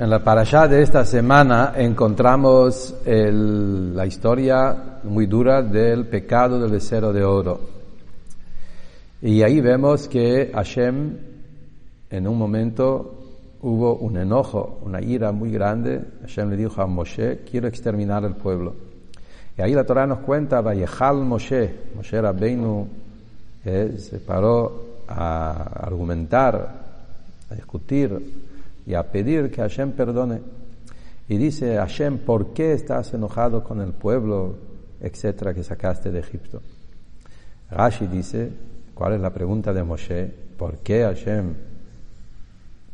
En la parashá de esta semana encontramos la historia muy dura del pecado del becerro de oro. Y ahí vemos que Hashem, en un momento, hubo un enojo, una ira muy grande. Hashem le dijo a Moshe, quiero exterminar el pueblo. Y ahí la Torah nos cuenta, Vayehal Moshe, Moshe Rabbeinu eh, se paró a argumentar, a discutir y a pedir que Hashem perdone. Y dice, Hashem, ¿por qué estás enojado con el pueblo, etcétera, que sacaste de Egipto? Rashi dice, ¿cuál es la pregunta de Moshe? ¿Por qué Hashem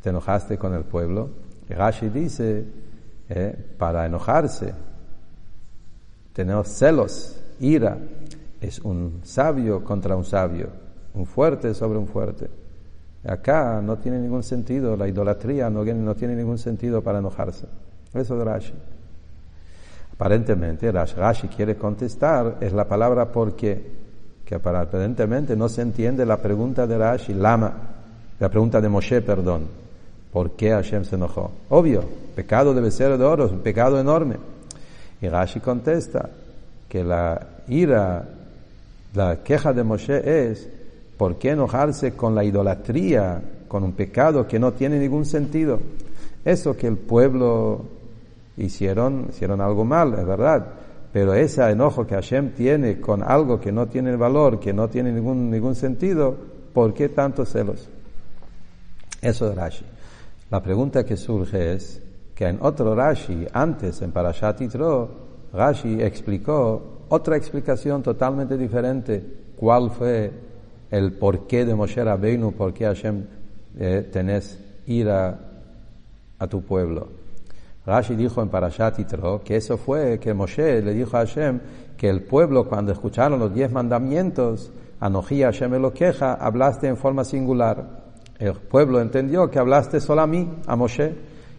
te enojaste con el pueblo? Y Rashi dice, eh, para enojarse, tener celos, ira, es un sabio contra un sabio, un fuerte sobre un fuerte. Acá no tiene ningún sentido, la idolatría no, tiene ningún sentido para enojarse. Eso es Rashi. Aparentemente, Rashi quiere contestar, es la palabra por qué, que aparentemente no se entiende la pregunta de Rashi, Lama, la pregunta de Moshe, perdón, ¿por qué Hashem se enojó? Obvio, pecado debe ser de oro, es un pecado enorme. Y Rashi contesta que la ira, la queja de Moshe es, ¿por qué enojarse con la idolatría, con un pecado que no tiene ningún sentido? Eso que el pueblo hicieron, hicieron algo mal, es verdad, pero ese enojo que Hashem tiene con algo que no tiene valor, que no tiene ningún, ningún sentido, ¿por qué tantos celos? Eso es Rashi. La pregunta que surge es que en otro Rashi, antes en Parashat Yitro, Rashi explicó otra explicación totalmente diferente. ¿Cuál fue el porqué de Moshe Rabbeinu? ¿Por qué Hashem eh, tenés ira a tu pueblo? Rashi dijo en Parashat Yitro que eso fue que Moshe le dijo a Hashem que el pueblo cuando escucharon los diez mandamientos, Anoji Hashem lo queja, hablaste en forma singular. El pueblo entendió que hablaste solo a mí, a Moshe,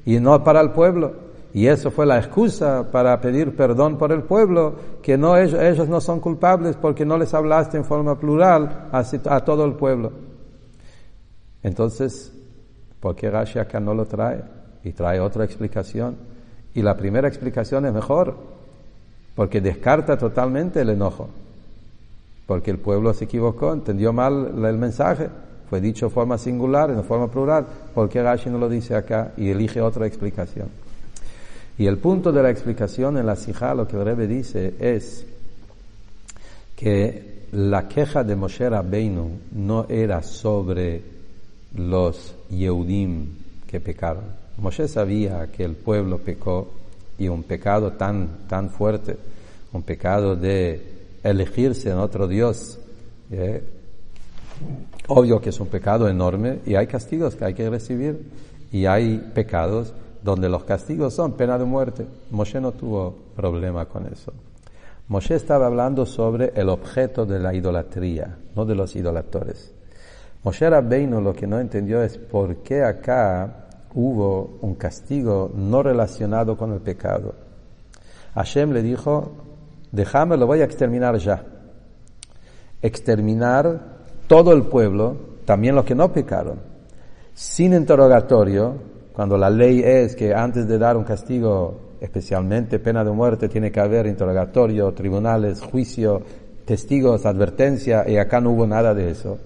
y no para el pueblo. Y eso fue la excusa para pedir perdón por el pueblo, que no ellos, no son culpables porque no les hablaste en forma plural a, todo el pueblo. Entonces, ¿por qué acá no lo trae? Y trae otra explicación. Y la primera explicación es mejor, porque descarta totalmente el enojo. Porque el pueblo se equivocó, entendió mal el mensaje. Fue dicho en forma singular, en forma plural. ¿Por qué no lo dice acá y elige otra explicación? Y el punto de la explicación en la Sijá, lo que el Rebbe dice es que la queja de Moshe Rabbeinu no era sobre los Yehudim que pecaron. Moshe sabía que el pueblo pecó y un pecado tan, tan fuerte, un pecado de elegirse en otro Dios, eh, obvio que es un pecado enorme y hay castigos que hay que recibir y hay pecados donde los castigos son pena de muerte. Moshe no tuvo problema con eso. Moshe estaba hablando sobre el objeto de la idolatría, no de los idolatores. Moshe Rabbeinu lo que no entendió es por qué acá hubo un castigo no relacionado con el pecado. Hashem le dijo, déjame, lo voy a exterminar ya. Exterminar todo el pueblo, también los que no pecaron, sin interrogatorio, cuando la ley es que antes de dar un castigo, especialmente pena de muerte, tiene que haber interrogatorio, tribunales, juicio, testigos, advertencia, y acá no hubo nada de eso.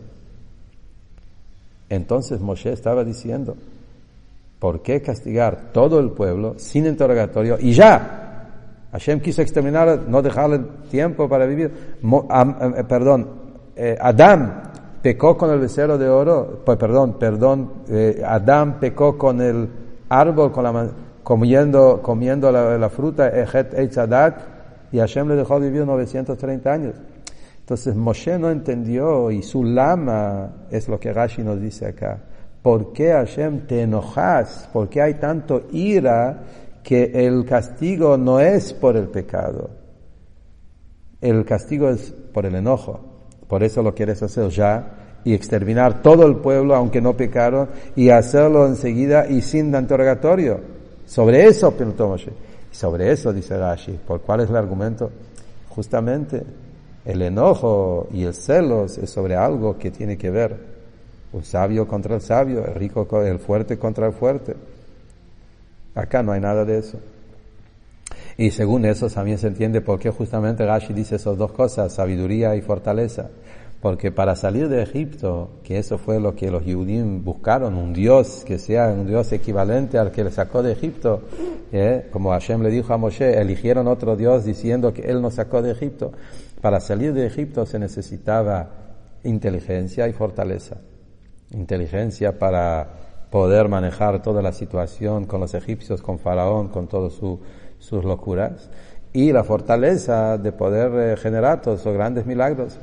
Entonces Moshe estaba diciendo, ¿por qué castigar todo el pueblo sin interrogatorio y ya? Hashem quiso exterminar, no dejarle tiempo para vivir. Eh, perdón, eh, Adán pecó con el becerro de oro, pues perdón, perdón, eh, Adán pecó con el árbol, con la, comiendo, comiendo la, la fruta, Ejet y Hashem le dejó vivir 930 años. Entonces Moshe no entendió y su lama es lo que Rashi nos dice acá. ¿Por qué Hashem te enojas? ¿Por qué hay tanto ira que el castigo no es por el pecado? El castigo es por el enojo. Por eso lo quieres hacer ya y exterminar todo el pueblo, aunque no pecaron, y hacerlo enseguida y sin interrogatorio. Sobre eso. Sobre eso dice Rashi. ¿Por cuál es el argumento? Justamente el enojo y el celos es sobre algo que tiene que ver un sabio contra el sabio, el rico, el fuerte contra el fuerte. Acá no hay nada de eso. Y según eso también se entiende por qué justamente Rashi dice esas dos cosas, sabiduría y fortaleza. Porque para salir de Egipto, que eso fue lo que los judíos buscaron, un Dios que sea un Dios equivalente al que le sacó de Egipto, ¿eh? como Hashem le dijo a Moshe, eligieron otro Dios diciendo que Él nos sacó de Egipto. Para salir de Egipto se necesitaba inteligencia y fortaleza. Inteligencia para poder manejar toda la situación con los egipcios, con Faraón, con todas sus locuras. Y la fortaleza de poder eh, generar todos esos grandes milagros.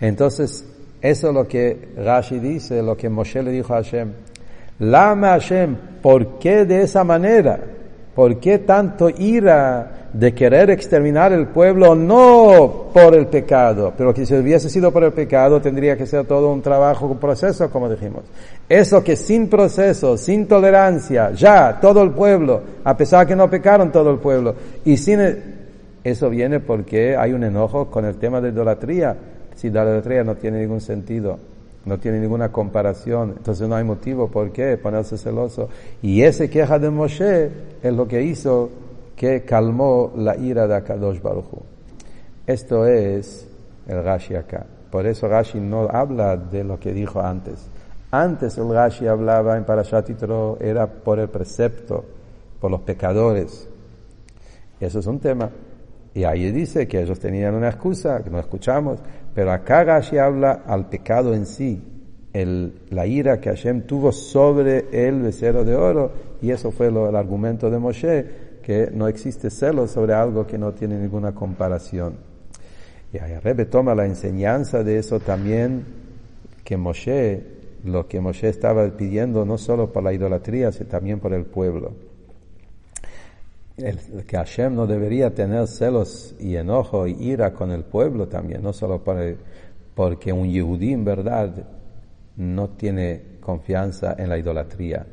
Entonces, eso es lo que Rashi dice, lo que Moshe le dijo a Hashem. Lama Hashem, ¿por qué de esa manera? ¿Por qué tanto ira de querer exterminar el pueblo no por el pecado? Pero que si hubiese sido por el pecado tendría que ser todo un trabajo, un proceso, como dijimos. Eso que sin proceso, sin tolerancia, ya todo el pueblo, a pesar que no pecaron todo el pueblo, y sin, eso viene porque hay un enojo con el tema de idolatría si la idolatría no tiene ningún sentido, no tiene ninguna comparación, entonces no hay motivo por qué ponerse celoso. Y ese queja de Moshe es lo que hizo que calmó la ira de Akadosh Baruch Esto es el Rashi acá. Por eso Rashi no habla de lo que dijo antes. Antes el Rashi hablaba en Parashat Yitro, era por el precepto, por los pecadores. Eso es un tema. Y ahí dice que ellos tenían una excusa, que no escuchamos, pero acá Rashi habla al pecado en sí, la ira que Hashem tuvo sobre el becerro de oro, y eso fue el argumento de Moshe, que no existe celo sobre algo que no tiene ninguna comparación. Y Rebe toma la enseñanza de eso también, que Moshe, lo que Moshe estaba pidiendo no solo por la idolatría, sino también por el pueblo el, que Hashem no debería tener celos y enojo y ira con el pueblo también, no solo porque un yehudí en verdad no tiene confianza en la idolatría.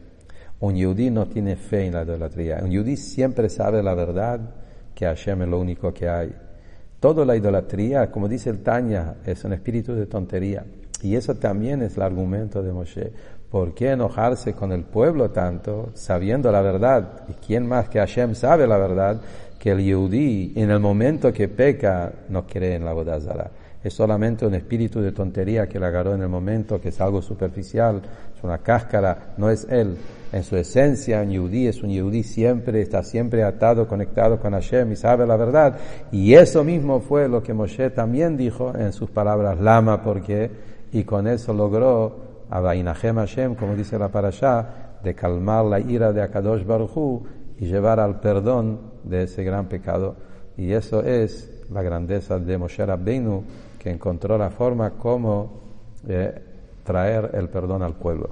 Un yehudí no tiene fe en la idolatría. Un yehudí siempre sabe la verdad que Hashem es lo único que hay. Toda la idolatría, como dice el Tanya, es un espíritu de tontería. Y eso también es el argumento de Moshe. ¿Por qué enojarse con el pueblo tanto, sabiendo la verdad? ¿Y quién más que Hashem sabe la verdad? Que el Yehudí, en el momento que peca, no cree en la bodazara. Es solamente un espíritu de tontería que le agarró en el momento, que es algo superficial, es una cáscara, no es él. En su esencia, un Yehudí es un Yehudí siempre, está siempre atado, conectado con Hashem y sabe la verdad. Y eso mismo fue lo que Moshe también dijo en sus palabras lama, porque, y con eso logró a Hashem, como dice la parasha, de calmar la ira de Akadosh Baruchu y llevar al perdón de ese gran pecado. Y eso es la grandeza de Moshe Rabbeinu, que encontró la forma como eh, traer el perdón al pueblo.